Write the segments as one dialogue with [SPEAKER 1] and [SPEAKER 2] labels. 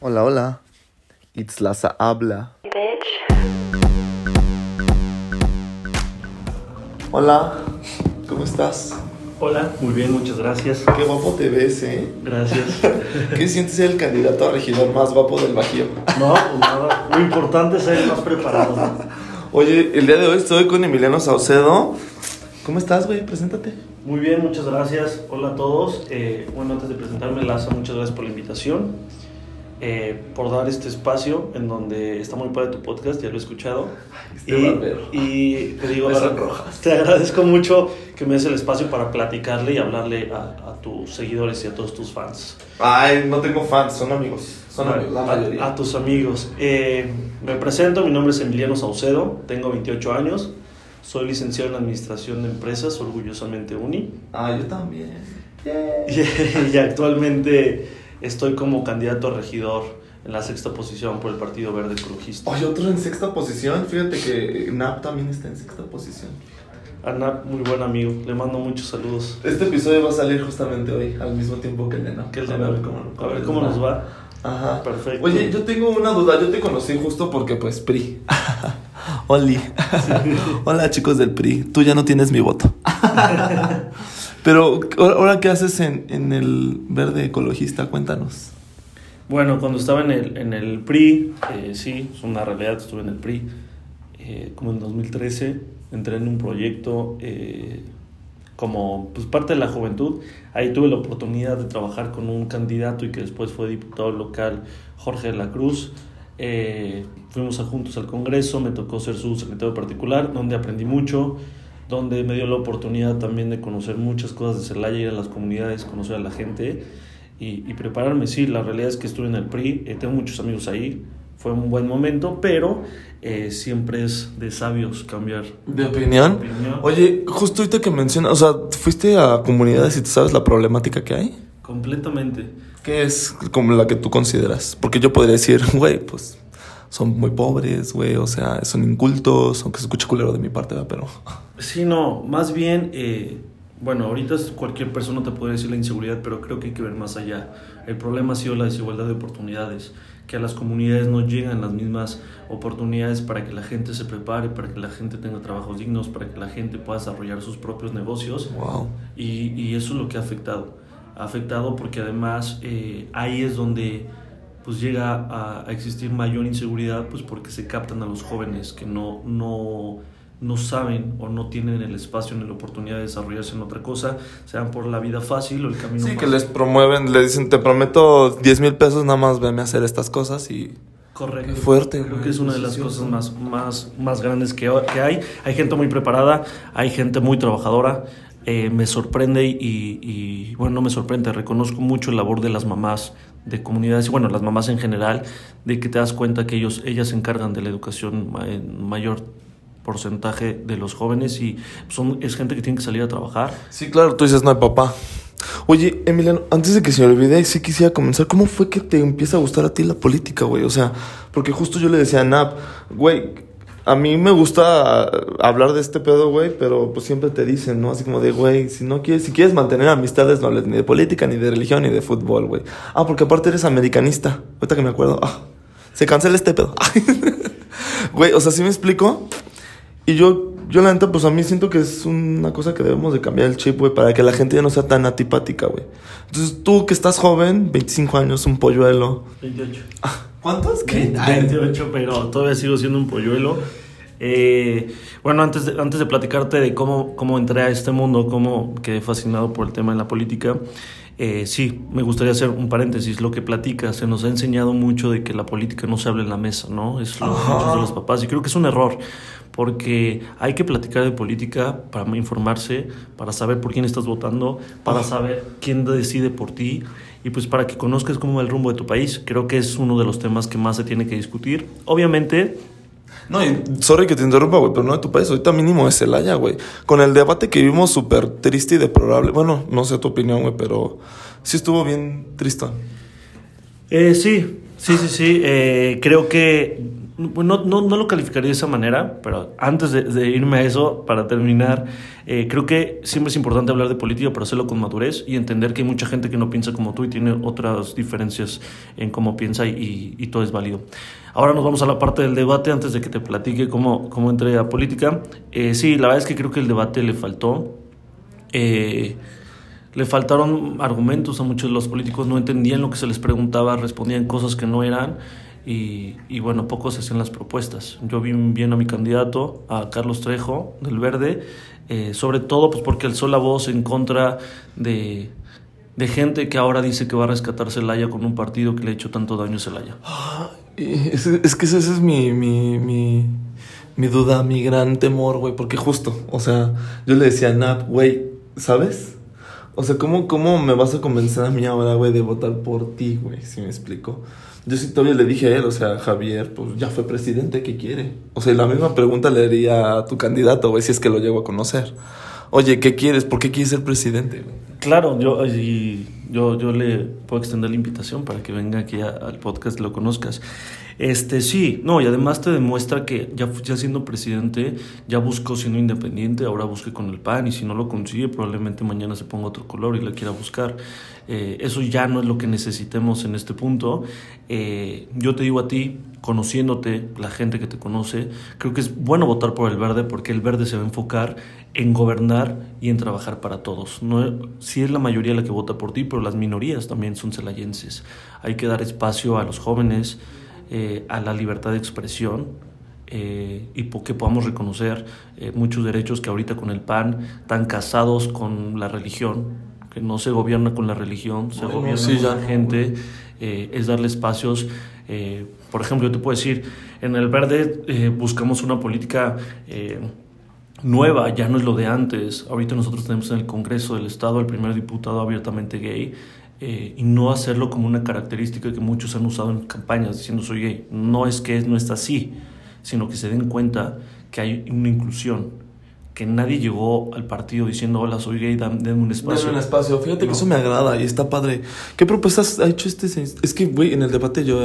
[SPEAKER 1] Hola, hola. It's Laza habla. Hola, ¿cómo estás?
[SPEAKER 2] Hola, muy bien, muchas gracias.
[SPEAKER 1] Qué guapo te ves, ¿eh?
[SPEAKER 2] Gracias.
[SPEAKER 1] ¿Qué sientes ser el candidato a regidor más guapo del Bajío?
[SPEAKER 2] No, pues nada, lo importante es ser más preparado.
[SPEAKER 1] Oye, el día de hoy estoy con Emiliano Saucedo. ¿Cómo estás, güey? Preséntate.
[SPEAKER 2] Muy bien, muchas gracias. Hola a todos. Eh, bueno, antes de presentarme, Laza, muchas gracias por la invitación. Eh, por dar este espacio en donde está muy padre tu podcast, ya lo he escuchado.
[SPEAKER 1] Este
[SPEAKER 2] y, y te digo, te agradezco mucho que me des el espacio para platicarle y hablarle a, a tus seguidores y a todos tus fans.
[SPEAKER 1] Ay, no tengo fans, son amigos. Son amigos, la
[SPEAKER 2] a,
[SPEAKER 1] mayoría.
[SPEAKER 2] a tus amigos. Eh, me presento, mi nombre es Emiliano Saucedo, tengo 28 años, soy licenciado en Administración de Empresas, orgullosamente UNI,
[SPEAKER 1] Ah, yo también.
[SPEAKER 2] y, y actualmente estoy como candidato a regidor en la sexta posición por el Partido Verde Ecologista.
[SPEAKER 1] Oye, otro en sexta posición. Fíjate que Nap también está en sexta posición.
[SPEAKER 2] Ana, muy buen amigo, le mando muchos saludos.
[SPEAKER 1] Este episodio va a salir justamente hoy, al mismo tiempo que el de Nap.
[SPEAKER 2] Que el de
[SPEAKER 1] A
[SPEAKER 2] Nap.
[SPEAKER 1] ver cómo,
[SPEAKER 2] A ver cómo nos va.
[SPEAKER 1] Ajá.
[SPEAKER 2] Perfecto.
[SPEAKER 1] Oye, yo tengo una duda. Yo te conocí justo porque, pues, PRI. Oli. Hola, chicos del PRI. Tú ya no tienes mi voto. Pero, ¿ahora qué haces en, en el verde ecologista? Cuéntanos.
[SPEAKER 2] Bueno, cuando estaba en el, en el PRI, eh, sí, es una realidad, estuve en el PRI, eh, como en 2013, entré en un proyecto eh, como pues, parte de la juventud. Ahí tuve la oportunidad de trabajar con un candidato y que después fue diputado local, Jorge de la Cruz. Eh, fuimos juntos al Congreso, me tocó ser su secretario particular, donde aprendí mucho, donde me dio la oportunidad también de conocer muchas cosas de Celaya, ir a las comunidades, conocer a la gente y, y prepararme. Sí, la realidad es que estuve en el PRI, eh, tengo muchos amigos ahí, fue un buen momento, pero eh, siempre es de sabios cambiar
[SPEAKER 1] ¿De opinión?
[SPEAKER 2] opinión.
[SPEAKER 1] Oye, justo ahorita que mencionas, o sea, fuiste a comunidades y tú sabes la problemática que hay.
[SPEAKER 2] completamente.
[SPEAKER 1] ¿Qué es como la que tú consideras? Porque yo podría decir, güey, pues son muy pobres, güey, o sea, son incultos, aunque se escuche culero de mi parte, ¿verdad? pero...
[SPEAKER 2] Sí, no, más bien, eh, bueno, ahorita cualquier persona te puede decir la inseguridad, pero creo que hay que ver más allá. El problema ha sido la desigualdad de oportunidades, que a las comunidades no llegan las mismas oportunidades para que la gente se prepare, para que la gente tenga trabajos dignos, para que la gente pueda desarrollar sus propios negocios.
[SPEAKER 1] Wow.
[SPEAKER 2] Y, y eso es lo que ha afectado. Ha afectado porque además eh, ahí es donde pues llega a, a existir mayor inseguridad, pues porque se captan a los jóvenes que no, no, no saben o no tienen el espacio ni la oportunidad de desarrollarse en otra cosa, sean por la vida fácil o el camino
[SPEAKER 1] Sí, que les promueven, le dicen, te prometo 10 mil pesos, nada más venme a hacer estas cosas y...
[SPEAKER 2] Correcto.
[SPEAKER 1] Qué fuerte,
[SPEAKER 2] Creo que es una de las cosas más, más, más grandes que, que hay. Hay gente muy preparada, hay gente muy trabajadora. Eh, me sorprende y, y, bueno, no me sorprende, reconozco mucho la labor de las mamás de comunidades y bueno, las mamás en general, de que te das cuenta que ellos, ellas se encargan de la educación en mayor porcentaje de los jóvenes y son, es gente que tiene que salir a trabajar.
[SPEAKER 1] Sí, claro, tú dices, no hay papá. Oye, Emiliano, antes de que se me olvide, sí quisiera comenzar. ¿Cómo fue que te empieza a gustar a ti la política, güey? O sea, porque justo yo le decía a Nap, güey, a mí me gusta hablar de este pedo, güey, pero pues siempre te dicen, ¿no? Así como de, güey, si no quieres, si quieres mantener amistades, no hables ni de política, ni de religión, ni de fútbol, güey. Ah, porque aparte eres americanista. Ahorita que me acuerdo, ah, se cancela este pedo. Güey, o sea, ¿sí me explico? Y yo, yo la neta, pues a mí siento que es una cosa que debemos de cambiar el chip, güey, para que la gente ya no sea tan antipática, güey. Entonces, tú que estás joven, 25 años, un polluelo.
[SPEAKER 2] 28.
[SPEAKER 1] ¿Cuántos? ¿Qué?
[SPEAKER 2] 28, pero todavía sigo siendo un polluelo. Eh, bueno, antes de, antes de platicarte de cómo, cómo entré a este mundo, cómo quedé fascinado por el tema de la política, eh, sí, me gustaría hacer un paréntesis. Lo que platicas, se nos ha enseñado mucho de que la política no se habla en la mesa, ¿no? Es lo que
[SPEAKER 1] Ajá.
[SPEAKER 2] muchos de los papás, y creo que es un error, porque hay que platicar de política para informarse, para saber por quién estás votando, para saber quién decide por ti y pues para que conozcas cómo va el rumbo de tu país. Creo que es uno de los temas que más se tiene que discutir. Obviamente,
[SPEAKER 1] No, y sorry que te interrumpa, güey, pero no de tu país. Ahorita mínimo es Celaya, güey. Con el debate que vimos súper triste y deplorable. Bueno, no sé tu opinión, güey, pero sí estuvo bien triste.
[SPEAKER 2] Eh, sí, sí, sí, sí. eh, creo que no, no, no, lo calificaría de esa manera, pero antes de, irme a eso, para terminar, eh, creo que siempre es importante hablar de política, pero hacerlo con madurez y entender que hay mucha gente que no piensa como tú y tiene otras diferencias en cómo piensa y todo es válido. Ahora nos vamos a la parte del debate antes de que te platique cómo, cómo entré a política. Eh, sí, la verdad es que creo que el debate le faltó. Eh, le faltaron argumentos a muchos de los políticos, no entendían lo que se les preguntaba, respondían cosas que no eran y, bueno, pocos hacían las propuestas. Yo vi bien a mi candidato, a Carlos Trejo, del Verde, eh, sobre todo pues porque alzó la voz en contra de, de gente que ahora dice que va a rescatar Celaya con un partido que le ha hecho tanto daño a Celaya.
[SPEAKER 1] Es, es, que esa es mi, mi, mi, mi duda, mi gran temor, güey, porque justo, o sea, yo le decía a Nat, güey, ¿sabes? O sea, ¿cómo, ¿cómo me vas a convencer a mí ahora, güey, de votar por ti, güey? Si me explico. Yo sí todavía le dije a él, o sea, Javier, pues ya fue presidente, ¿qué quiere? O sea, la misma pregunta le haría a tu candidato, güey, si es que lo llego a conocer. Oye, ¿qué quieres? ¿Por qué quieres ser presidente?
[SPEAKER 2] Claro, yo, yo, yo le puedo extender la invitación para que venga aquí al podcast lo conozcas. Este, sí, no, y además te demuestra que ya, ya siendo presidente, ya buscó siendo independiente, ahora busque con el PAN y si no lo consigue, probablemente mañana se ponga otro color y la quiera buscar. Eh, eso ya no es lo que necesitemos en este punto. Eh, yo te digo a ti, conociéndote, la gente que te conoce, creo que es bueno votar por el verde porque el verde se va a enfocar en gobernar y en trabajar para todos. No, sí es la mayoría la que vota por ti, pero las minorías también son celayenses. Hay que dar espacio a los jóvenes, eh, a la libertad de expresión eh, y que podamos reconocer eh, muchos derechos que ahorita con el PAN están casados con la religión, que no se gobierna con la religión, se gobierna con la gente, es darle espacios. Por ejemplo, yo te puedo decir, en el verde buscamos una política nueva, ya no es lo de antes. Ahorita nosotros tenemos en el Congreso del Estado el primer diputado abiertamente gay. Eh, y no hacerlo como una característica que muchos han usado en campañas diciendo soy gay. No es que no está así, sino que se den cuenta que hay una inclusión, que nadie llegó al partido diciendo hola soy gay, denme un espacio.
[SPEAKER 1] Denme un espacio, fíjate que eso me agrada y está padre. ¿Qué propuestas ha hecho este? Es que, güey, en el debate yo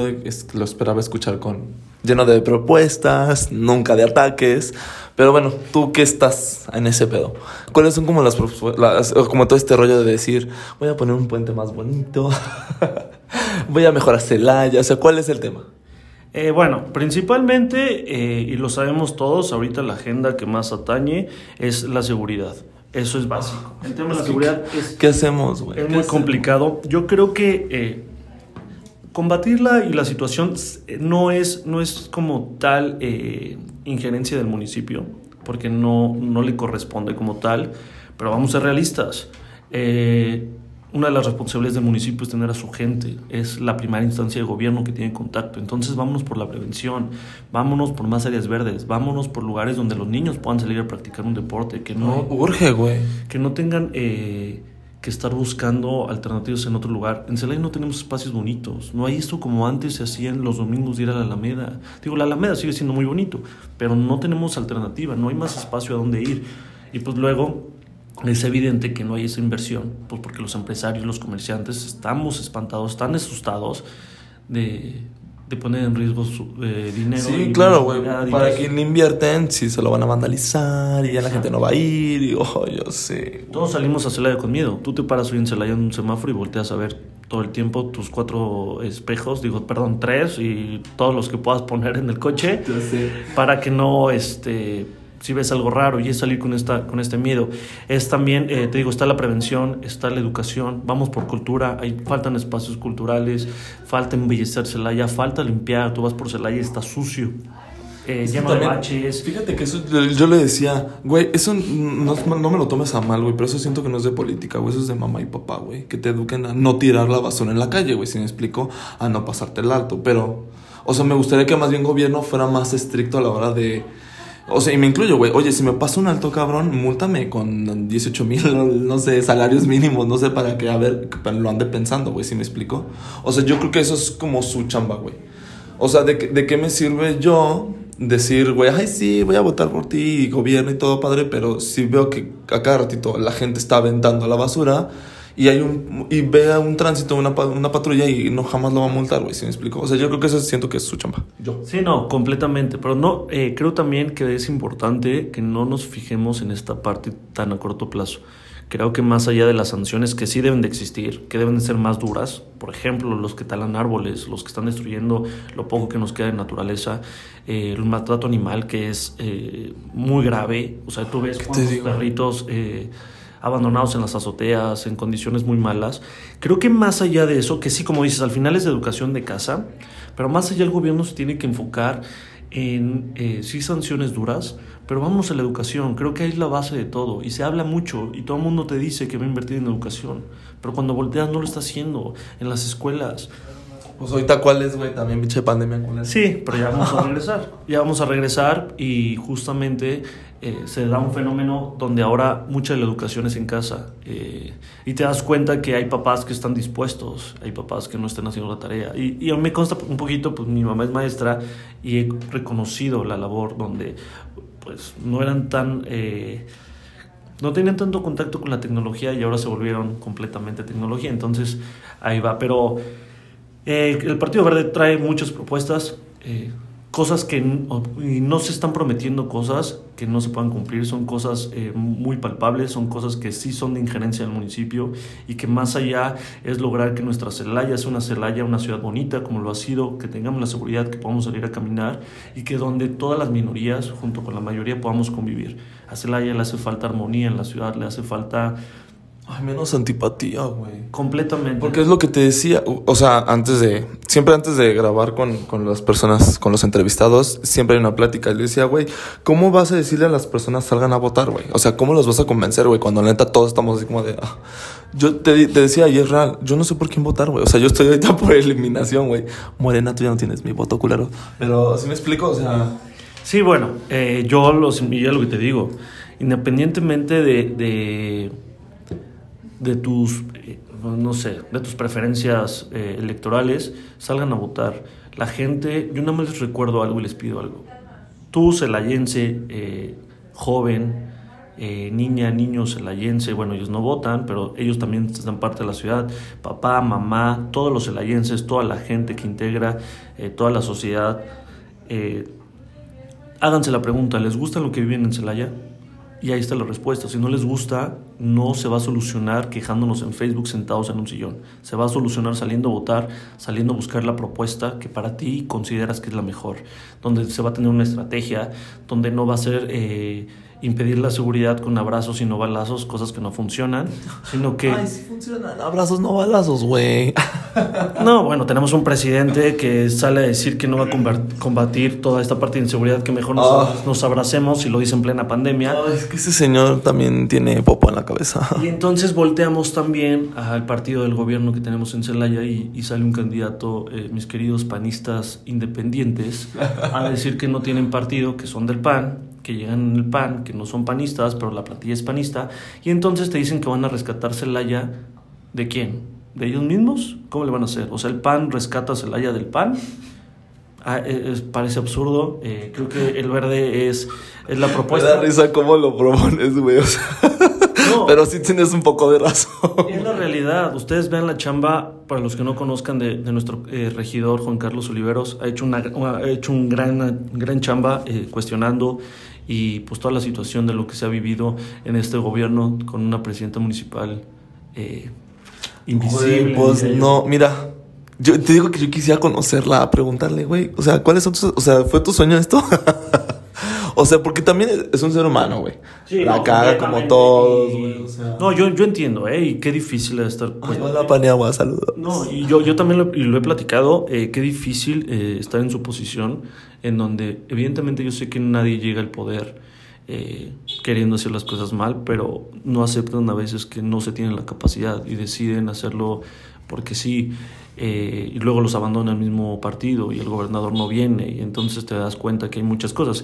[SPEAKER 1] lo esperaba escuchar con lleno de propuestas, nunca de ataques. Pero bueno, tú qué estás en ese pedo. ¿Cuáles son como las, las como todo este rollo de decir, voy a poner un puente más bonito, voy a mejorar Celaya, o sea, ¿cuál es el tema?
[SPEAKER 2] Eh, bueno, principalmente, eh, y lo sabemos todos, ahorita la agenda que más atañe es la seguridad. Eso es básico. El tema de la seguridad es...
[SPEAKER 1] ¿Qué hacemos, güey?
[SPEAKER 2] Es muy complicado. Yo creo que eh, combatirla y la situación no es, no es como tal injerencia del municipio, porque no, no le corresponde como tal, pero vamos a ser realistas. Eh, una de las responsabilidades del municipio es tener a su gente, es la primera instancia de gobierno que tiene contacto. Entonces vámonos por la prevención, vámonos por más áreas verdes, vámonos por lugares donde los niños puedan salir a practicar un deporte, que no...
[SPEAKER 1] urge, güey.
[SPEAKER 2] Que no tengan... Eh, que estar buscando alternativas en otro lugar. En Celaya no tenemos espacios bonitos. No hay esto como antes se hacían los domingos de ir a la Alameda. Digo, la Alameda sigue siendo muy bonito, pero no tenemos alternativa, no hay más espacio a donde ir. Y pues luego es evidente que no hay esa inversión, pues porque los empresarios, los comerciantes estamos espantados, están asustados de, de poner en riesgo su eh, dinero.
[SPEAKER 1] Sí, claro, güey. Para quien invierten, si se lo van a vandalizar y ya la gente no va a ir. Y, oh, yo sé.
[SPEAKER 2] Todos salimos a Celaya con miedo. Tú te paras hoy en Celaya en un semáforo y volteas a ver todo el tiempo tus cuatro espejos, digo, perdón, tres y todos los que puedas poner en el coche. Para que no, este si ves algo raro y es salir con, esta, con este miedo. Es también, eh, te digo, está la prevención, está la educación, vamos por cultura, hay, faltan espacios culturales, falta embellecer Celaya, falta limpiar, tú vas por Celaya y está sucio. Eh, lleno de baches.
[SPEAKER 1] Fíjate que eso yo le decía, güey, eso no, no, me lo tomes a mal, güey, pero eso siento que no es de política, güey, eso es de mamá y papá, güey, que te eduquen a no tirar la basura en la calle, güey, si me explico, a no pasarte el alto, pero, o sea, me gustaría que más bien gobierno fuera más estricto a la hora de o sea, y me incluyo, güey. Oye, si me pasa un alto cabrón, múltame con 18 mil, no sé, salarios mínimos, no sé para qué, a ver, lo ande pensando, güey, si me explico. O sea, yo creo que eso es como su chamba, güey. O sea, ¿de, ¿de qué me sirve yo decir, güey, ay, sí, voy a votar por ti, gobierno y todo, padre, pero si veo que a cada ratito la gente está aventando la basura y hay un y ve a un tránsito, una, pa- una patrulla y no jamás lo va a multar, güey, ¿sí me explico? O sea, yo creo que eso siento que es su chamba. Yo.
[SPEAKER 2] Sí, no, completamente. Pero no, eh, creo también que es importante que no nos fijemos en esta parte tan a corto plazo. Creo que más allá de las sanciones que sí deben de existir, que deben de ser más duras, por ejemplo, los que talan árboles, los que están destruyendo lo poco que nos queda de naturaleza, eh, el maltrato animal que es eh, muy grave. O sea, tú ves cuántos perritos eh, abandonados en las azoteas, en condiciones muy malas. Creo que más allá de eso, que sí, como dices, al final es de educación de casa, pero más allá el gobierno se tiene que enfocar en eh, sí sanciones duras, pero vamos a la educación, creo que ahí es la base de todo y se habla mucho y todo el mundo te dice que va a invertir en educación, pero cuando volteas no lo está haciendo en las escuelas.
[SPEAKER 1] Pues ahorita cuál es, güey, también pinche pandemia.
[SPEAKER 2] Sí, pero ya vamos a regresar. Ya vamos a regresar y justamente eh, se da un fenómeno donde ahora mucha de la educación es en casa. eh, y te das cuenta que hay papás que están dispuestos, hay papás que no están haciendo la tarea. Y, y a mí me consta un poquito, pues mi mamá es maestra y he reconocido la labor donde pues no eran tan... eh, no tenían tanto contacto con la tecnología y ahora se volvieron completamente tecnología. Entonces, ahí va. Pero el Partido Verde trae muchas propuestas, cosas que no se están prometiendo cosas que no se puedan cumplir, son cosas eh, muy palpables, son cosas que sí son de injerencia del municipio y que más allá es lograr que nuestra Celaya sea una Celaya, una ciudad bonita como lo ha sido, que tengamos la seguridad, que podamos salir a caminar y que donde todas las minorías junto con la mayoría podamos convivir. A Celaya le hace falta armonía en la ciudad, le hace falta
[SPEAKER 1] Ay, menos antipatía, güey.
[SPEAKER 2] completamente...
[SPEAKER 1] Porque es lo que te decía, o sea, antes de, siempre antes de grabar con, con las personas, con los entrevistados, siempre hay una plática. Y le decía, güey, ¿cómo vas a decirle a las personas salgan a votar, güey? O sea, ¿cómo los vas a convencer, güey? Cuando neta todos estamos así como de, ah. Yo te, te decía, y es real, yo no sé por quién votar, güey. O sea, yo estoy ahorita por eliminación, güey. Morena, tú ya no tienes mi voto, culero. Pero, ¿sí me explico? O sea...
[SPEAKER 2] Sí, bueno, eh, yo los y es lo que te digo, independientemente de, de, de tus, eh, no sé, de tus preferencias eh, electorales, salgan a votar. La gente, yo nada más les recuerdo algo y les pido algo. Tú, celayense, eh, joven, eh, niña, niño celayense, bueno, ellos no votan, pero ellos también están parte de la ciudad. Papá, mamá, todos los celayenses, toda la gente que integra toda la sociedad. háganse la pregunta, ¿les gusta lo que viven en Celaya? Y ahí está la respuesta. Si no les gusta, no se va a solucionar quejándonos en Facebook sentados en un sillón. Se va a solucionar saliendo a votar, saliendo a buscar la propuesta que para ti consideras que es la mejor. Donde se va a tener una estrategia, donde no va a ser eh, impedir la seguridad con abrazos y no balazos, cosas que no funcionan, sino que...
[SPEAKER 1] Ay, sí funcionan. Abrazos, no balazos, güey.
[SPEAKER 2] No, bueno, tenemos un presidente que sale a decir que no va a combat- combatir toda esta parte de inseguridad, que mejor nos,
[SPEAKER 1] Ah.
[SPEAKER 2] nos abracemos y lo dice en plena pandemia.
[SPEAKER 1] Ay, es que ese señor también tiene popo en la cabeza.
[SPEAKER 2] Y entonces volteamos también al partido del gobierno que tenemos en Celaya y, y sale un candidato, eh, mis queridos panistas independientes, a decir que no tienen partido, que son del PAN, que llegan en el PAN, que no son panistas, pero la plantilla es panista. Y entonces te dicen que van a rescatar Celaya. ¿De quién? ¿De ellos mismos? ¿Cómo le van a hacer? O sea, el PAN rescata a Celaya del PAN. Ah, eh, es- parece absurdo. Eh, creo que el verde es, es la
[SPEAKER 1] Me
[SPEAKER 2] propuesta.
[SPEAKER 1] da risa cómo lo propones, güey. O sea,
[SPEAKER 2] No.
[SPEAKER 1] pero sí tienes un poco de razón.
[SPEAKER 2] Es la realidad. Ustedes vean la chamba, para los que no conozcan, de, de nuestro eh, regidor Juan Carlos Oliveros. Ha hecho, una, ha hecho un gran, gran chamba eh, cuestionando y pues toda la situación de lo que se ha vivido en este gobierno con una presidenta municipal eh, invisible.
[SPEAKER 1] Pues no, mira. Yo te digo que yo quisiera conocerla, preguntarle, güey. O sea, ¿cuáles son tus. O sea, ¿fue tu sueño esto? o sea, porque también es- un ser humano, güey.
[SPEAKER 2] Sí,
[SPEAKER 1] la
[SPEAKER 2] no,
[SPEAKER 1] caga como todos, güey. O sea.
[SPEAKER 2] No, yo, yo entiendo, ¿eh? Y qué difícil es estar...
[SPEAKER 1] Ay, hola, Paniagua, saludos.
[SPEAKER 2] No, y yo, yo también lo, y lo he platicado, eh, qué difícil eh, estar en su posición, en donde evidentemente yo sé que nadie llega al poder eh, queriendo hacer las cosas mal, pero no aceptan a veces que no se tienen la capacidad y deciden hacerlo porque sí. Eh, y luego los abandona el mismo partido y el gobernador no viene y entonces te das cuenta que hay muchas cosas.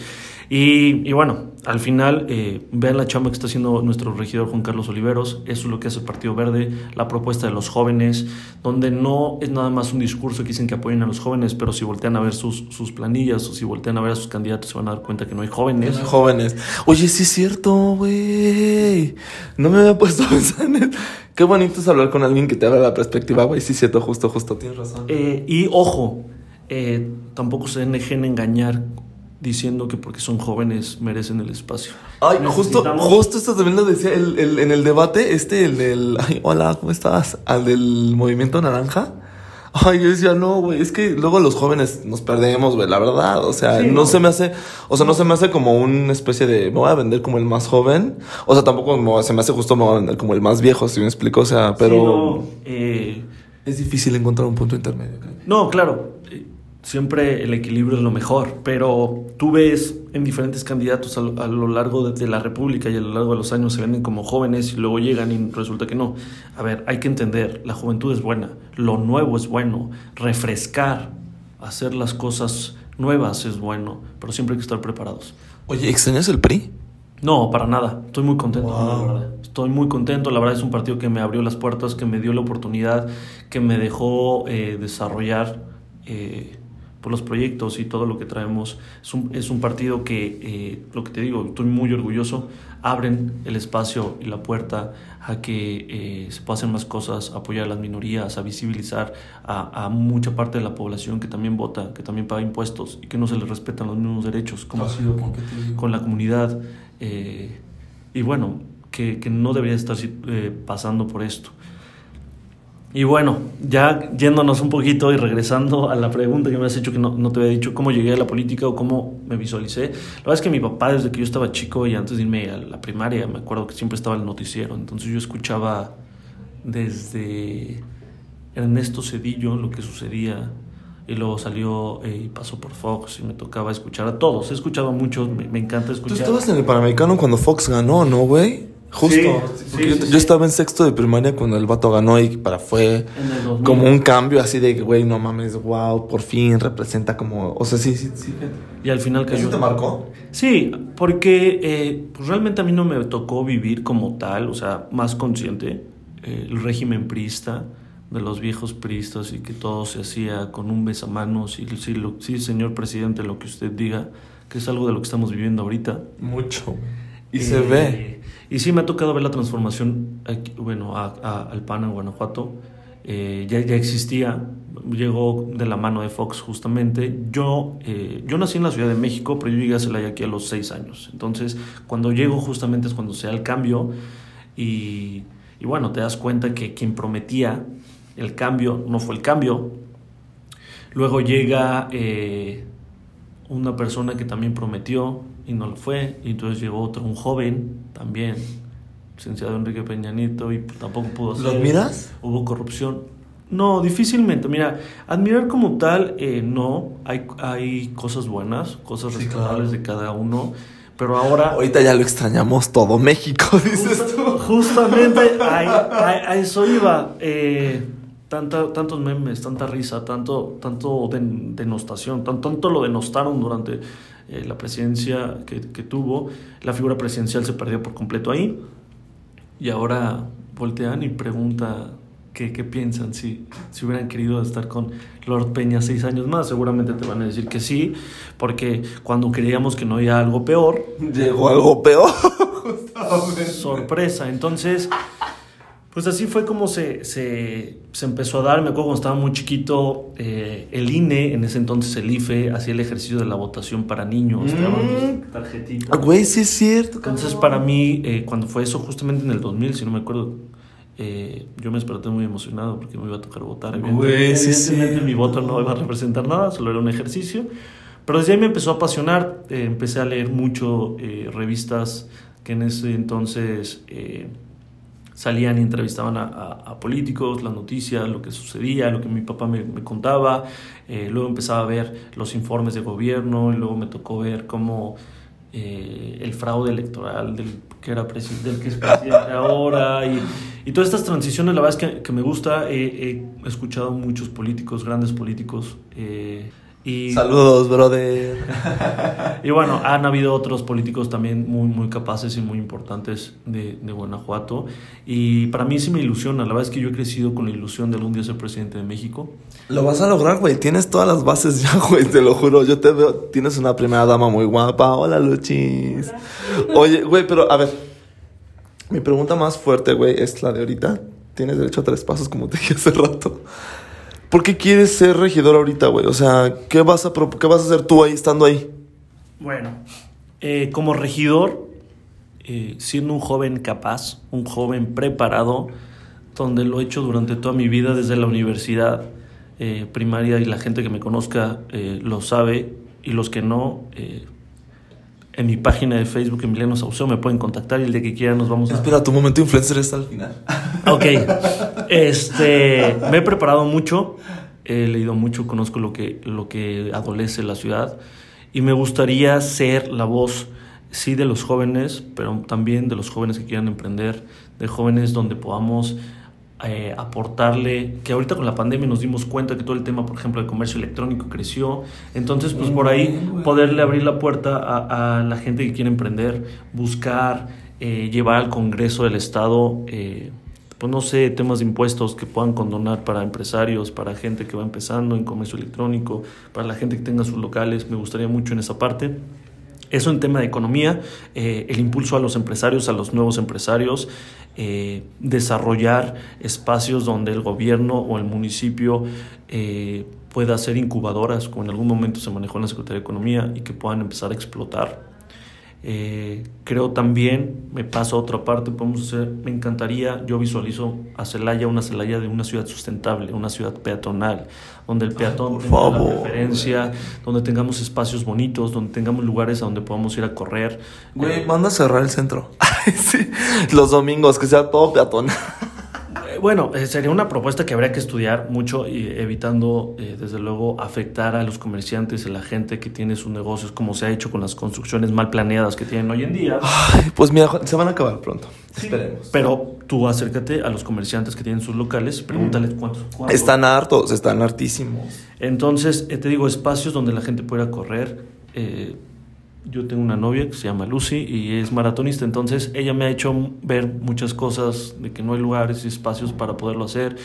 [SPEAKER 2] Y, y bueno, al final eh, vean la chamba que está haciendo nuestro regidor Juan Carlos Oliveros, eso es lo que hace el Partido Verde, la propuesta de los jóvenes, donde no es nada más un discurso que dicen que apoyen a los jóvenes, pero si voltean a ver sus, sus planillas o si voltean a ver a sus candidatos se van a dar cuenta que no hay jóvenes.
[SPEAKER 1] No hay jóvenes. Oye, sí es cierto, güey. No me había puesto a pensar en eso. Qué bonito es hablar con alguien que te abra la perspectiva, güey. Sí cierto, justo, justo, tienes razón.
[SPEAKER 2] Eh, y ojo, eh, tampoco se dejen engañar diciendo que porque son jóvenes merecen el espacio.
[SPEAKER 1] Ay, justo, justo esto también lo decía el, el, en el debate, este, el del, ay, hola, ¿cómo estás? Al del movimiento naranja. Ay, yo decía, no, güey, es que luego los jóvenes nos perdemos, güey, la verdad. O sea,
[SPEAKER 2] Sí,
[SPEAKER 1] no,
[SPEAKER 2] no.
[SPEAKER 1] se me hace, o sea, no se me hace como una especie de, me voy a vender como el más joven. O sea, tampoco me- se me hace justo me voy a vender como el más viejo, si me explico. O sea, pero
[SPEAKER 2] Sí, no, eh,
[SPEAKER 1] es difícil encontrar un punto intermedio.
[SPEAKER 2] No, claro, siempre el equilibrio es lo mejor, pero tú ves en diferentes candidatos a lo, a lo largo de, de la República y a lo largo de los años se venden como jóvenes y luego llegan y resulta que no. A ver, hay que entender, la juventud es buena, lo nuevo es bueno, refrescar, hacer las cosas nuevas es bueno, pero siempre hay que estar preparados.
[SPEAKER 1] Oye, ¿extrañas el PRI?
[SPEAKER 2] No, para nada. Estoy muy contento,
[SPEAKER 1] Wow.
[SPEAKER 2] la verdad. Estoy muy contento. La verdad es un partido que me abrió las puertas, que me dio la oportunidad, que me dejó eh, desarrollar eh, por los proyectos y todo lo que traemos. Es un, es un partido que, eh, lo que te digo, estoy muy orgulloso. Abren el espacio y la puerta a que eh, se puedan hacer más cosas, a apoyar a las minorías, a visibilizar a, a mucha parte de la población que también vota, que también paga impuestos y que no se les respetan los mismos derechos, como ha sido con, con la comunidad. eh, y bueno, que, que no debería estar eh, pasando por esto. Y bueno, ya yéndonos un poquito y regresando a la pregunta que me has hecho, que no, no te había dicho cómo llegué a la política o cómo me visualicé. La verdad es que mi papá, desde que yo estaba chico y antes de irme a la primaria, me acuerdo que siempre estaba el noticiero. Entonces yo escuchaba desde Ernesto Cedillo lo que sucedía. Y luego salió eh, y pasó por Fox y me tocaba escuchar a todos. He escuchado a muchos, me, me encanta
[SPEAKER 1] Tú
[SPEAKER 2] escuchar.
[SPEAKER 1] estabas en el Panamericano cuando Fox ganó, ¿no, güey? Justo.
[SPEAKER 2] Sí,
[SPEAKER 1] Porque
[SPEAKER 2] sí,
[SPEAKER 1] yo,
[SPEAKER 2] sí,
[SPEAKER 1] yo
[SPEAKER 2] sí.
[SPEAKER 1] estaba en sexto de primaria cuando el vato ganó y para fue
[SPEAKER 2] En el 2000.
[SPEAKER 1] como un cambio así de que, güey, no mames, wow, por fin representa como. O sea, sí, sí, sí.
[SPEAKER 2] Y al final cayó.
[SPEAKER 1] ¿Eso te marcó?
[SPEAKER 2] Sí, porque eh, pues realmente a mí no me tocó vivir como tal, o sea, más consciente, eh, el régimen priista de los viejos priistas y que todo se hacía con un besamanos y sí, lo, sí, señor presidente, lo que usted diga, que es algo de lo que estamos viviendo ahorita.
[SPEAKER 1] Mucho. Y
[SPEAKER 2] Eh,
[SPEAKER 1] se ve.
[SPEAKER 2] Y sí, me ha tocado ver la transformación, bueno, al PAN en Guanajuato. Eh, ya, ya existía, llegó de la mano de Fox justamente. Yo, eh, yo nací en la Ciudad de México, pero yo llegué a Celaya aquí a los seis años. Entonces, cuando llego justamente es cuando se da el cambio y, y bueno, te das cuenta que quien prometía el cambio no fue el cambio. Luego llega eh, una persona que también prometió y no lo fue, y entonces llegó otro, un joven también, licenciado Enrique Peña Nieto, y tampoco pudo
[SPEAKER 1] ¿Lo
[SPEAKER 2] ser.
[SPEAKER 1] admiras?
[SPEAKER 2] Hubo corrupción. No, difícilmente. Mira, admirar como tal, eh, no. Hay, hay cosas buenas, cosas
[SPEAKER 1] Sí,
[SPEAKER 2] rescatables
[SPEAKER 1] claro.
[SPEAKER 2] de cada uno. Pero ahora.
[SPEAKER 1] Ahorita ya lo extrañamos todo México, dices tú.
[SPEAKER 2] Justamente a eso iba. Eh, tanta, tantos memes, tanta risa, tanto, tanto den- denostación, tan- tanto lo denostaron durante eh, la presidencia que, que tuvo. La figura presidencial se perdió por completo ahí. Y ahora voltean y pregunta qué, qué piensan si, si hubieran querido estar con Lord Peña seis años más. Seguramente te van a decir que sí, porque cuando creíamos que no había algo peor,
[SPEAKER 1] Llegó algo peor.
[SPEAKER 2] sorpresa. Entonces, pues así fue como se, se, se empezó a dar. Me acuerdo cuando estaba muy chiquito, eh, el INE, en ese entonces el IFE, hacía el ejercicio de la votación para niños.
[SPEAKER 1] Mm.
[SPEAKER 2] tarjetitas.
[SPEAKER 1] Ah, Güey, sí es cierto.
[SPEAKER 2] Entonces,
[SPEAKER 1] cabrón.
[SPEAKER 2] para mí, eh, cuando fue eso, justamente en el 2000, si no me acuerdo, eh, yo me desperté muy emocionado porque me iba a tocar votar.
[SPEAKER 1] Güey, sí
[SPEAKER 2] Evidentemente, mi
[SPEAKER 1] cierto.
[SPEAKER 2] voto no iba a representar nada, solo era un ejercicio. Pero desde ahí me empezó a apasionar. empecé a leer mucho revistas que en ese entonces salían y entrevistaban a, políticos, las noticias, lo que sucedía, lo que mi papá me, contaba. Eh, luego empezaba a ver los informes de gobierno y luego me tocó ver cómo eh, el fraude electoral del que era del que es presidente ahora, y, y todas estas transiciones, la verdad es que, que me gusta. He, he escuchado muchos políticos, grandes políticos. Y,
[SPEAKER 1] Saludos, brother.
[SPEAKER 2] y bueno, han habido otros políticos también muy, muy capaces y muy importantes de, de Guanajuato. Y para mí sí me ilusiona. La verdad es que yo he crecido con la ilusión de algún día ser presidente de México.
[SPEAKER 1] Lo vas a lograr, güey. Tienes todas las bases ya, güey. Te lo juro. Yo te veo. Tienes una primera dama muy guapa. Hola, Luchis. Oye, güey, pero a ver. Mi pregunta más fuerte, güey, es la de ahorita. Tienes derecho a tres pasos, como te dije hace rato. ¿Por qué quieres ser regidor ahorita, güey? O sea, ¿qué vas a, qué vas a hacer tú ahí, estando ahí?
[SPEAKER 2] Bueno, eh, como regidor, eh, siendo un joven capaz, un joven preparado, donde lo he hecho durante toda mi vida desde la universidad eh, primaria y la gente que me conozca eh, lo sabe y los que no, eh, en mi página de Facebook Emiliano Sauceo me pueden contactar y el día que quieran nos vamos a...
[SPEAKER 1] Espera, tu momento influencer está al final.
[SPEAKER 2] Ok, este, me he preparado mucho, he leído mucho, conozco lo que, lo que adolece la ciudad y me gustaría ser la voz, sí, de los jóvenes, pero también de los jóvenes que quieran emprender, de jóvenes donde podamos eh, aportarle, que ahorita con la pandemia nos dimos cuenta que todo el tema, por ejemplo, del comercio electrónico creció, entonces pues por ahí poderle abrir la puerta a, a la gente que quiere emprender, buscar, eh, llevar al Congreso del Estado, eh, pues no sé, temas de impuestos que puedan condonar para empresarios, para gente que va empezando en comercio electrónico, para la gente que tenga sus locales, me gustaría mucho en esa parte. Eso en tema de economía, eh, el impulso a los empresarios, a los nuevos empresarios, eh, desarrollar espacios donde el gobierno o el municipio eh, pueda hacer incubadoras, como en algún momento se manejó en la Secretaría de Economía, y que puedan empezar a explotar. Eh, creo también, me paso a otra parte, podemos hacer, me encantaría, yo visualizo a Celaya, una Celaya de una ciudad sustentable, una ciudad peatonal, donde el peatón
[SPEAKER 1] por
[SPEAKER 2] tenga la
[SPEAKER 1] favor.
[SPEAKER 2] preferencia, donde tengamos espacios bonitos, donde tengamos lugares a donde podamos ir a correr.
[SPEAKER 1] Güey, manda a cerrar el centro. Ay, sí. Los domingos, que sea todo peatón.
[SPEAKER 2] Bueno, eh, sería una propuesta que habría que estudiar mucho y evitando, eh, desde luego, afectar a los comerciantes, a la gente que tiene sus negocios, como se ha hecho con las construcciones mal planeadas que tienen hoy en día.
[SPEAKER 1] Ay, pues mira, se van a acabar pronto. Esperemos.
[SPEAKER 2] Pero tú acércate a los comerciantes que tienen sus locales, pregúntales cuántos. cuántos.
[SPEAKER 1] Están hartos, están hartísimos.
[SPEAKER 2] Entonces, eh, te digo, espacios donde la gente pueda correr. eh, yo tengo una novia que se llama Lucy y es maratonista, entonces ella me ha hecho ver muchas cosas de que no hay lugares y espacios para poderlo hacer.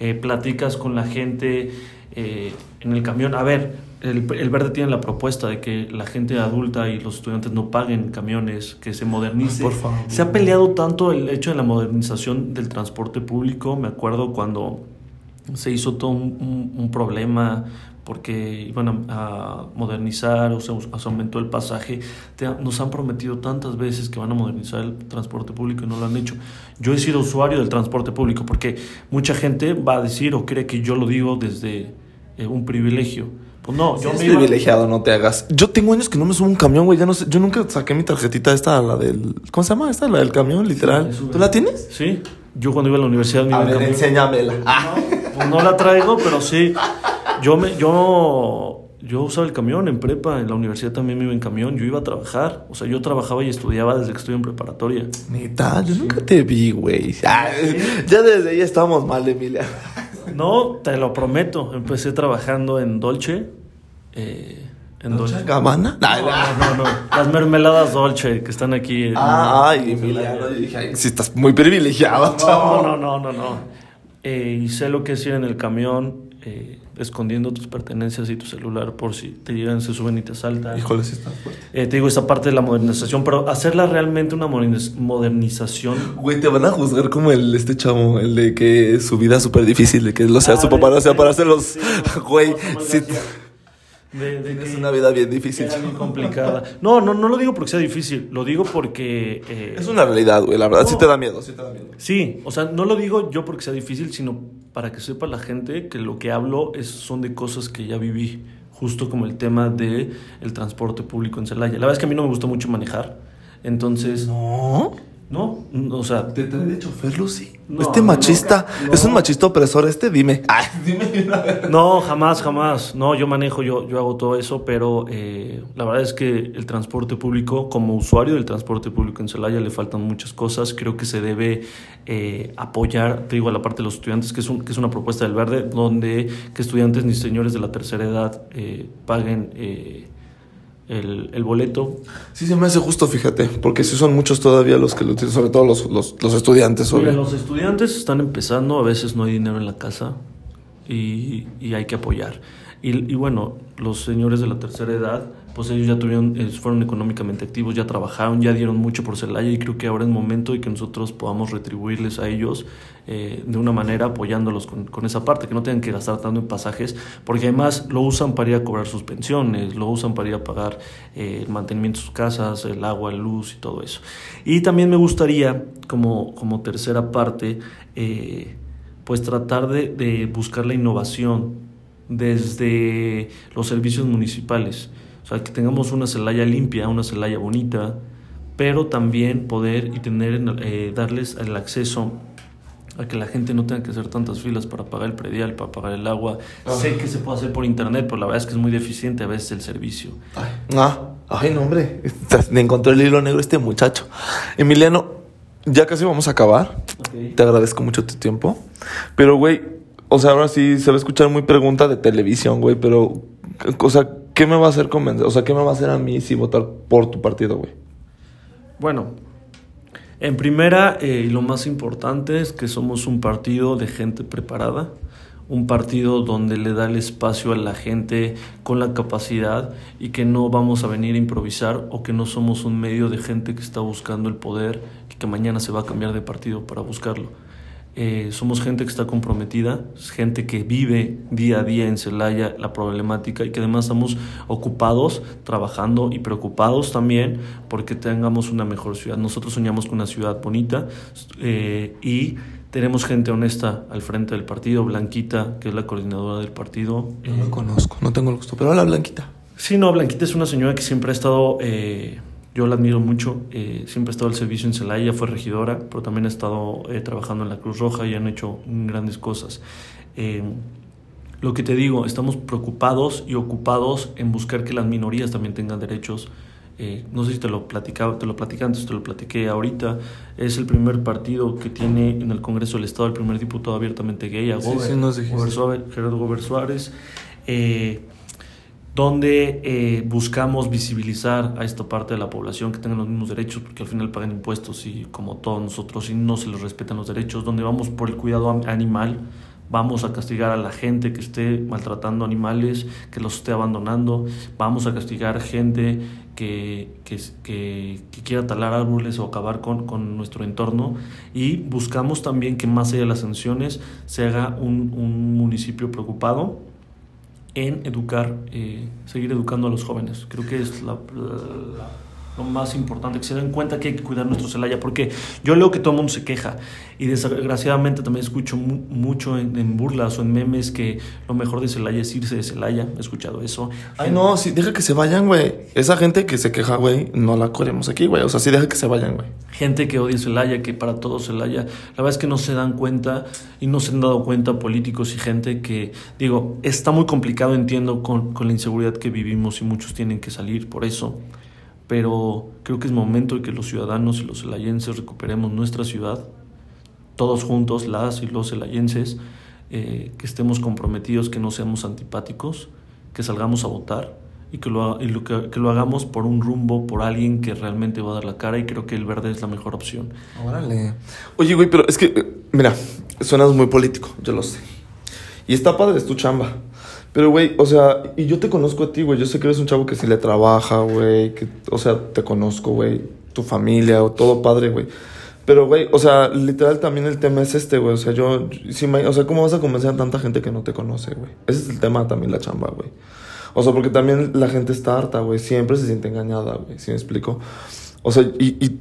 [SPEAKER 2] Eh, platicas con la gente eh, en el camión. A ver, el, el Verde tiene la propuesta de que la gente adulta y los estudiantes no paguen camiones, que se modernice.
[SPEAKER 1] Por favor.
[SPEAKER 2] Se ha peleado tanto el hecho de la modernización del transporte público. Me acuerdo cuando se hizo todo un, un- un problema porque iban a, a modernizar o se, se aumentó el pasaje. Te- nos han prometido tantas veces que van a modernizar el transporte público y no lo han hecho. Yo he sido usuario del transporte público porque mucha gente va a decir o cree que yo lo digo desde eh, un privilegio. Pues no,
[SPEAKER 1] Si
[SPEAKER 2] yo me iba-
[SPEAKER 1] privilegiado, no te hagas. Yo tengo años que no me subo un camión, güey. Ya no sé. Yo nunca saqué mi tarjetita esta, la del. ¿Cómo se llama? Esta, la del camión, literal.
[SPEAKER 2] sube.
[SPEAKER 1] ¿Tú la tienes?
[SPEAKER 2] Sí, yo cuando iba a la universidad me iba
[SPEAKER 1] A ver,
[SPEAKER 2] camión.
[SPEAKER 1] enséñamela. Ah.
[SPEAKER 2] Pues no la traigo, pero sí. Yo me, yo, yo usaba el camión en prepa, en la universidad también me iba en camión, yo iba a trabajar. O sea, yo trabajaba y estudiaba desde que estuve en preparatoria.
[SPEAKER 1] Neta, yo nunca te vi, güey. Ah, ya desde ahí estamos mal, Emilia.
[SPEAKER 2] No, te lo prometo. Empecé trabajando en Dolce. eh, en Dolce.
[SPEAKER 1] ¿Gabbana?
[SPEAKER 2] No, no, no, no. Las mermeladas Dolce que están aquí. en-
[SPEAKER 1] Ah, ay, Emiliano. Yo dije, ay, sí, estás muy privilegiado,
[SPEAKER 2] No, no, no, no, no. Eh, y sé lo que es ir en el camión, eh, escondiendo tus pertenencias y tu celular por si te llegan, se suben y te asaltan.
[SPEAKER 1] Híjole, sí está fuerte.
[SPEAKER 2] Eh, te digo, esa parte de la modernización, pero hacerla realmente una moderniz- modernización.
[SPEAKER 1] Güey, te van a juzgar como el este chavo, el de que su vida es súper difícil, de que lo sea
[SPEAKER 2] Ah,
[SPEAKER 1] su
[SPEAKER 2] de-
[SPEAKER 1] papá, no sea para hacer los.
[SPEAKER 2] sí,
[SPEAKER 1] Güey, sí.
[SPEAKER 2] De, de que
[SPEAKER 1] una vida bien difícil.
[SPEAKER 2] bien complicada. No, no, no lo digo porque sea difícil, lo digo porque... eh,
[SPEAKER 1] Es una realidad, güey, la verdad, sí te da miedo, sí te da miedo.
[SPEAKER 2] Sí, o sea, no lo digo yo porque sea difícil, sino para que sepa la gente que lo que hablo es, son de cosas que ya viví, justo como el tema de el transporte público en Celaya. La verdad es que a mí no me gusta mucho manejar, entonces
[SPEAKER 1] No.
[SPEAKER 2] No, o sea.
[SPEAKER 1] ¿Te trae de chofer, Lucy?
[SPEAKER 2] No,
[SPEAKER 1] este machista,
[SPEAKER 2] no.
[SPEAKER 1] es un machista opresor, este dime. Ay, dime.
[SPEAKER 2] No, jamás, jamás. No, yo manejo, yo, yo hago todo eso, pero eh, la verdad es que el transporte público, como usuario del transporte público en Celaya, le faltan muchas cosas. Creo que se debe eh, apoyar, te digo, a la parte de los estudiantes, que es, un, que es una propuesta del Verde, donde que estudiantes ni señores de la tercera edad eh, paguen eh, el, el boleto.
[SPEAKER 1] Sí, se me hace justo, fíjate, porque sí son muchos todavía los que lo utilizan, sobre todo los, los, los estudiantes,
[SPEAKER 2] Mira, los estudiantes están empezando, a veces no hay dinero en la casa y, y hay que apoyar. Y, y bueno, los señores de la tercera edad, pues ellos ya tuvieron, eh, fueron económicamente activos, ya trabajaron, ya dieron mucho por Celaya y creo que ahora es momento de que nosotros podamos retribuirles a ellos eh, de una manera apoyándolos con, con esa parte, que no tengan que gastar tanto en pasajes, porque además lo usan para ir a cobrar sus pensiones, lo usan para ir a pagar eh, el mantenimiento de sus casas, el agua, la luz y todo eso. Y también me gustaría, como, como tercera parte, pues tratar de buscar la innovación desde los servicios municipales. Sea, que tengamos una Celaya limpia, una Celaya bonita, pero también poder y tener, eh, darles el acceso a que la gente no tenga que hacer tantas filas para pagar el predial, para pagar el agua.
[SPEAKER 1] Ah.
[SPEAKER 2] Sé que se puede hacer por internet, pero la verdad es que es muy deficiente a veces el servicio.
[SPEAKER 1] Ay, ah, ay, no, hombre. Le encontró el hilo negro este muchacho. Emiliano, ya casi vamos a acabar.
[SPEAKER 2] Ok.
[SPEAKER 1] Te agradezco mucho tu tiempo. Pero, güey, o sea, ahora sí se va a escuchar muy pregunta de televisión, güey, pero, o sea, ¿qué me va a hacer convencer? O sea, ¿qué me va a hacer a mí si votar por tu partido, güey?
[SPEAKER 2] Bueno, en primera eh, y lo más importante es que somos un partido de gente preparada, un partido donde le da el espacio a la gente con la capacidad y que no vamos a venir a improvisar o que no somos un medio de gente que está buscando el poder y que mañana se va a cambiar de partido para buscarlo. Eh, somos gente que está comprometida, gente que vive día a día en Celaya la problemática y que además estamos ocupados, trabajando y preocupados también porque tengamos una mejor ciudad. Nosotros soñamos con una ciudad bonita eh, y tenemos gente honesta al frente del partido, Blanquita, que es la coordinadora del partido.
[SPEAKER 1] No
[SPEAKER 2] eh,
[SPEAKER 1] lo conozco, no tengo el gusto, pero hola, Blanquita.
[SPEAKER 2] Sí, no, Blanquita es una señora que siempre ha estado, eh, yo la admiro mucho, eh, siempre ha estado al servicio en Celaya, fue regidora, pero también ha estado eh, trabajando en la Cruz Roja y han hecho grandes cosas. Eh, lo que te digo, estamos preocupados y ocupados en buscar que las minorías también tengan derechos. Eh, no sé si te lo platicaba, te lo platicé antes, te lo platiqué ahorita. Es el primer partido que tiene en el Congreso del Estado el primer diputado abiertamente gay, a
[SPEAKER 1] Sí,
[SPEAKER 2] Gober,
[SPEAKER 1] sí.
[SPEAKER 2] Gober Suárez, Gerardo Gober Suárez. Eh, donde eh, buscamos visibilizar a esta parte de la población que tengan los mismos derechos, porque al final pagan impuestos y como todos nosotros y no se les respetan los derechos, donde vamos por el cuidado animal, vamos a castigar a la gente que esté maltratando animales, que los esté abandonando, vamos a castigar gente que, que, que, que quiera talar árboles o acabar con, con nuestro entorno y buscamos también que más allá de las sanciones se haga un, un municipio preocupado en educar, eh, seguir educando a los jóvenes. Creo que es la- la- lo más importante, que se den cuenta que hay que cuidar nuestro Celaya, porque yo leo que todo el mundo se queja y desgraciadamente también escucho mu- mucho en, en burlas o en memes que lo mejor de Celaya es irse de Celaya, he escuchado eso.
[SPEAKER 1] Ay, no, sí, deja que se vayan, güey. Esa gente que se queja, güey, no la queremos aquí, güey. O sea, sí, deja que se vayan, güey.
[SPEAKER 2] Gente que odia Celaya, que para todos Celaya, la verdad es que no se dan cuenta y no se han dado cuenta políticos y gente que, digo, está muy complicado, entiendo, con, con la inseguridad que vivimos y muchos tienen que salir por eso, pero creo que es momento de que los ciudadanos y los celayenses recuperemos nuestra ciudad, todos juntos, las y los celayenses, eh, que estemos comprometidos, que no seamos antipáticos, que salgamos a votar y que lo, ha- y lo que, que lo hagamos por un rumbo, por alguien que realmente va a dar la cara y creo que el verde es la mejor opción.
[SPEAKER 1] Órale. Oye, güey, pero es que, mira, suenas muy político, yo lo sé. Y está padre, es tu chamba. Pero, güey, o sea, y yo te conozco a ti, güey. Yo sé que eres un chavo que sí le trabaja, güey. O sea, te conozco, güey. Tu familia, o todo padre, güey. Pero, güey, o sea, literal también el tema es este, güey. O sea, yo, sí me- o sea, ¿cómo vas a convencer a tanta gente que no te conoce, güey? Ese es el tema también, la chamba, güey. O sea, porque también la gente está harta, güey. Siempre se siente engañada, güey. ¿Sí me explico? O sea, y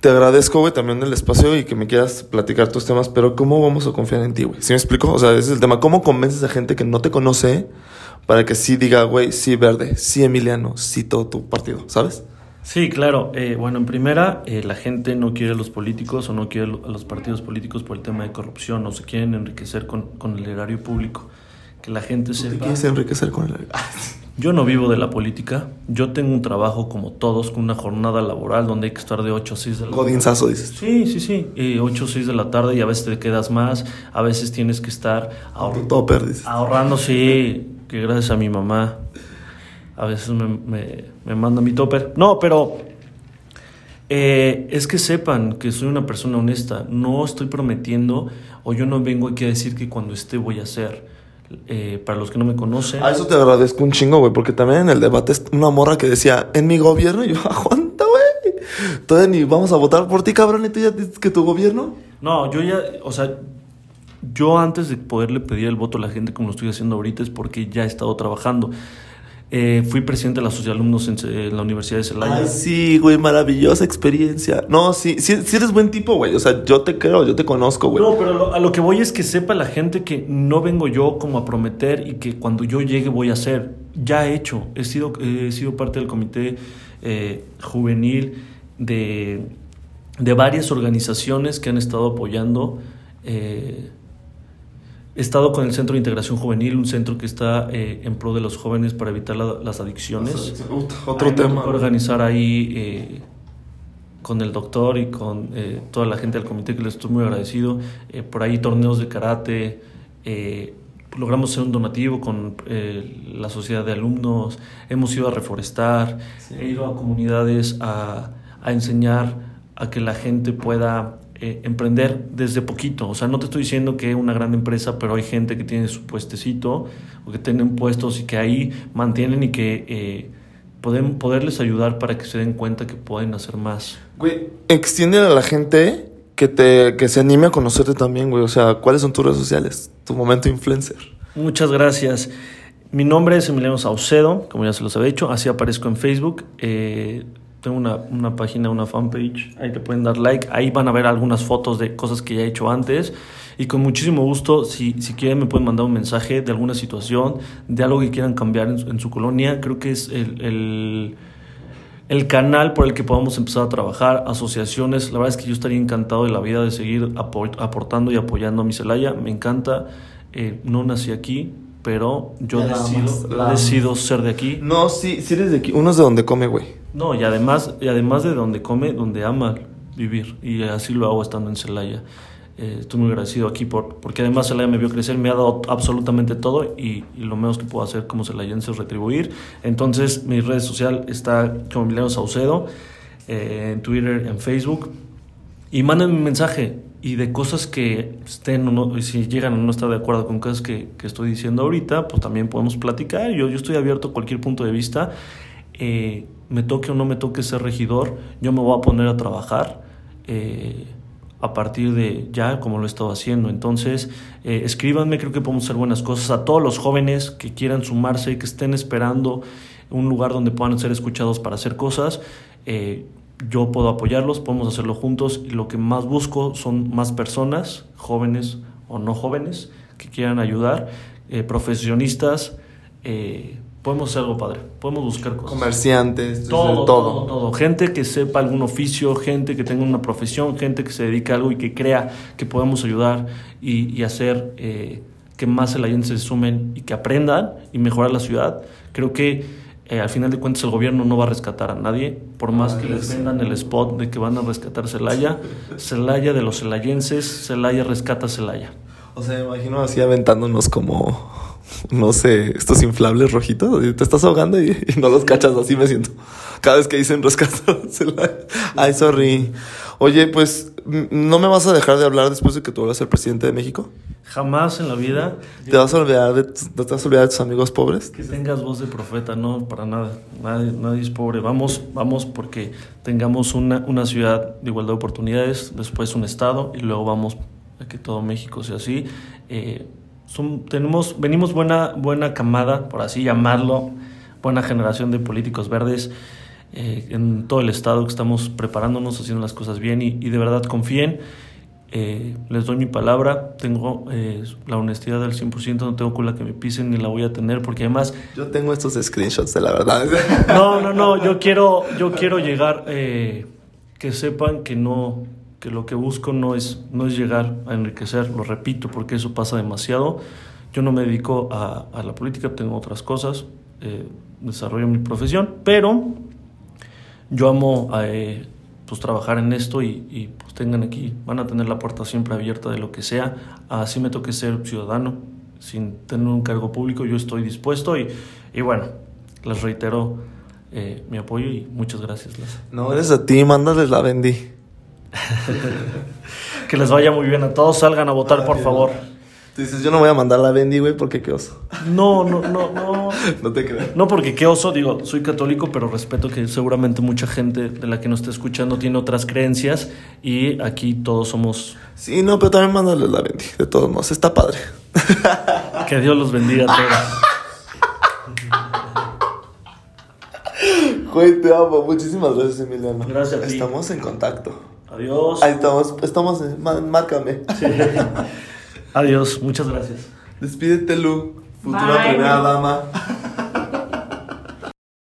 [SPEAKER 1] te agradezco, güey, también el espacio y que me quieras platicar tus temas, pero ¿cómo vamos a confiar en ti, güey? ¿Sí me explico? O sea, ese es el tema. ¿Cómo convences a gente que no te conoce para que sí diga, güey, sí verde, sí Emiliano, sí todo tu partido, ¿sabes?
[SPEAKER 2] Sí, claro. Eh, bueno, en primera, eh, la gente no quiere a los políticos o no quiere a los partidos políticos por el tema de corrupción o se quieren enriquecer con, con el erario público. Que la gente
[SPEAKER 1] ¿Tú te
[SPEAKER 2] sepa...
[SPEAKER 1] quieres enriquecer con el...
[SPEAKER 2] Yo no vivo de la política. Yo tengo un trabajo como todos, con una jornada laboral donde hay que estar de 8 a 6 de la tarde.
[SPEAKER 1] Godinzazo, dices.
[SPEAKER 2] Sí, sí, sí. Eh, 8 o 6 de la tarde y a veces te quedas más. A veces tienes que estar ahor-
[SPEAKER 1] Tu topper, dices.
[SPEAKER 2] ahorrando, sí. Que gracias a mi mamá. A veces me, me, me manda mi topper. No, pero eh, es que sepan que soy una persona honesta. No estoy prometiendo o yo no vengo aquí a decir que cuando esté voy a hacer. Eh, para los que no me conocen.
[SPEAKER 1] A eso te agradezco un chingo, güey, porque también en el debate una morra que decía, en mi gobierno, y yo, aguanta, güey. Todavía ni vamos a votar por ti, cabrón, y tú ya dices que tu gobierno.
[SPEAKER 2] No, yo ya, o sea, yo antes de poderle pedir el voto a la gente como lo estoy haciendo ahorita es porque ya he estado trabajando. Eh, fui presidente de la Socialumnos en, Ce- en la Universidad de Celaya.
[SPEAKER 1] Ay, sí, güey, maravillosa experiencia. No, sí, sí, sí eres buen tipo, güey. O sea, yo te creo, yo te conozco, güey.
[SPEAKER 2] No, pero lo- a lo que voy es que sepa la gente que no vengo yo como a prometer y que cuando yo llegue voy a hacer. Ya he hecho. He sido, he sido parte del comité eh, juvenil de, de varias organizaciones que han estado apoyando. eh, he estado con el Centro de Integración Juvenil, un centro que está eh, en pro de los jóvenes para evitar la- las adicciones.
[SPEAKER 1] Otro
[SPEAKER 2] Ahí
[SPEAKER 1] tema.
[SPEAKER 2] organizar ahí eh, con el doctor y con eh, toda la gente del comité que les estoy muy agradecido. Eh, por ahí torneos de karate. eh, logramos hacer un donativo con eh, la sociedad de alumnos. Hemos ido a reforestar. He ido a comunidades a, a enseñar a que la gente pueda eh, emprender desde poquito. O sea, no te estoy diciendo que una gran empresa, pero hay gente que tiene su puestecito o que tienen puestos y que ahí mantienen y que eh, pueden poderles ayudar para que se den cuenta que pueden hacer más.
[SPEAKER 1] Güey, extiéndele a la gente que, te, que se anime a conocerte también, güey. O sea, ¿cuáles son tus redes sociales? Tu momento influencer.
[SPEAKER 2] Muchas gracias. Mi nombre es Emiliano Saucedo, como ya se los había dicho, así aparezco en Facebook. Eh, tengo una, una página, una fanpage, ahí te pueden dar like, ahí van a ver algunas fotos de cosas que ya he hecho antes. Y con muchísimo gusto, si, si quieren, me pueden mandar un mensaje de alguna situación, de algo que quieran cambiar en, su- en su colonia. Creo que es el, el, el canal por el que podamos empezar a trabajar, asociaciones. La verdad es que yo estaría encantado de la vida de seguir apo- aportando y apoyando a mi Celaya. Me encanta. Eh, no nací aquí, pero yo decido, decido ser de aquí.
[SPEAKER 1] No, sí, sí eres de aquí. Uno es de donde come, güey.
[SPEAKER 2] No, y además, y además de donde come, donde ama vivir. Y así lo hago estando en Celaya. Eh, estoy muy agradecido aquí por, porque además Celaya me vio crecer, me ha dado absolutamente todo y, lo menos que puedo hacer como celayense es retribuir. Entonces, mi red social está como Emiliano Saucedo, eh, en Twitter, en Facebook. Y manden un mensaje y de cosas que estén o no, si llegan a no estar de acuerdo con cosas que, que estoy diciendo ahorita, pues también podemos platicar. Yo, yo estoy abierto a cualquier punto de vista. Eh, me toque o no me toque ser regidor, yo me voy a poner a trabajar eh, a partir de ya, como lo he estado haciendo. Entonces, eh, escríbanme, creo que podemos hacer buenas cosas. A todos los jóvenes que quieran sumarse, que estén esperando un lugar donde puedan ser escuchados para hacer cosas. eh, yo puedo apoyarlos, podemos hacerlo juntos y lo que más busco son más personas, jóvenes o no jóvenes, que quieran ayudar, eh, profesionistas, eh, podemos hacer algo padre, podemos buscar cosas.
[SPEAKER 1] Comerciantes,
[SPEAKER 2] Todo,
[SPEAKER 1] todo.
[SPEAKER 2] todo, todo. Gente que sepa algún oficio, gente que tenga una profesión, gente que se dedique a algo y que crea que podemos ayudar y, y hacer eh, que más celayenses se sumen y que aprendan y mejorar la ciudad. Creo que eh, al final de cuentas el gobierno no va a rescatar a nadie, por más que les vendan el spot de que van a rescatar Celaya. Celaya de los celayenses, Celaya rescata Celaya.
[SPEAKER 1] O sea, me imagino así aventándonos como, no sé, estos inflables rojitos. y Te estás ahogando y, y no los cachas, así me siento. Cada vez que dicen rescatársela. Ay, sorry. Oye, pues, ¿no me vas a dejar de hablar después de que tú vuelvas a ser presidente de México?
[SPEAKER 2] Jamás en la vida
[SPEAKER 1] ¿Te vas a olvidar de, te vas a olvidar de tus amigos pobres?
[SPEAKER 2] Que tengas voz de profeta, no, para nada. Nadie, nadie es pobre. Vamos, vamos porque tengamos una, una ciudad de igualdad de oportunidades, después un estado y luego vamos a que todo México sea así. Eh, son- tenemos, venimos buena, buena camada, por así llamarlo, buena generación de políticos verdes eh, en todo el estado que estamos preparándonos, haciendo las cosas bien y, y de verdad confíen. Eh, les doy mi palabra, tengo eh, la honestidad del 100%, no tengo con la que me pisen ni la voy a tener porque además...
[SPEAKER 1] Yo tengo estos screenshots de la verdad.
[SPEAKER 2] No, no, no, yo quiero, yo quiero llegar, eh, que sepan que no, que lo que busco no es, no es llegar a enriquecer, lo repito, porque eso pasa demasiado. Yo no me dedico a, la política, tengo otras cosas, eh, desarrollo mi profesión, pero yo amo eh, pues trabajar en esto y, pues tengan aquí, van a tener la puerta siempre abierta de lo que sea, así me toque ser ciudadano, sin tener un cargo público, yo estoy dispuesto y, y bueno, les reitero eh, mi apoyo y muchas gracias.
[SPEAKER 1] No, eres a ti, mándales la vendí.
[SPEAKER 2] que les vaya muy bien a todos, salgan a votar, por favor.
[SPEAKER 1] Tú dices, yo no voy a mandar la Bendy, güey, porque qué oso.
[SPEAKER 2] No, no, no, no.
[SPEAKER 1] no te creo.
[SPEAKER 2] No, porque qué oso, digo, soy católico, pero respeto que seguramente mucha gente de la que nos está escuchando tiene otras creencias y aquí todos somos.
[SPEAKER 1] Sí, no, pero también mándale la Bendy, de todos modos, está padre.
[SPEAKER 2] Que Dios los bendiga a todos.
[SPEAKER 1] Güey, te amo. Muchísimas gracias, Emiliano.
[SPEAKER 2] Gracias a ti.
[SPEAKER 1] Estamos en contacto.
[SPEAKER 2] Adiós.
[SPEAKER 1] Ahí estamos, estamos, márcame.
[SPEAKER 2] Adiós, muchas gracias.
[SPEAKER 1] Despídete, Lu, futura
[SPEAKER 3] Bye.
[SPEAKER 1] primera dama.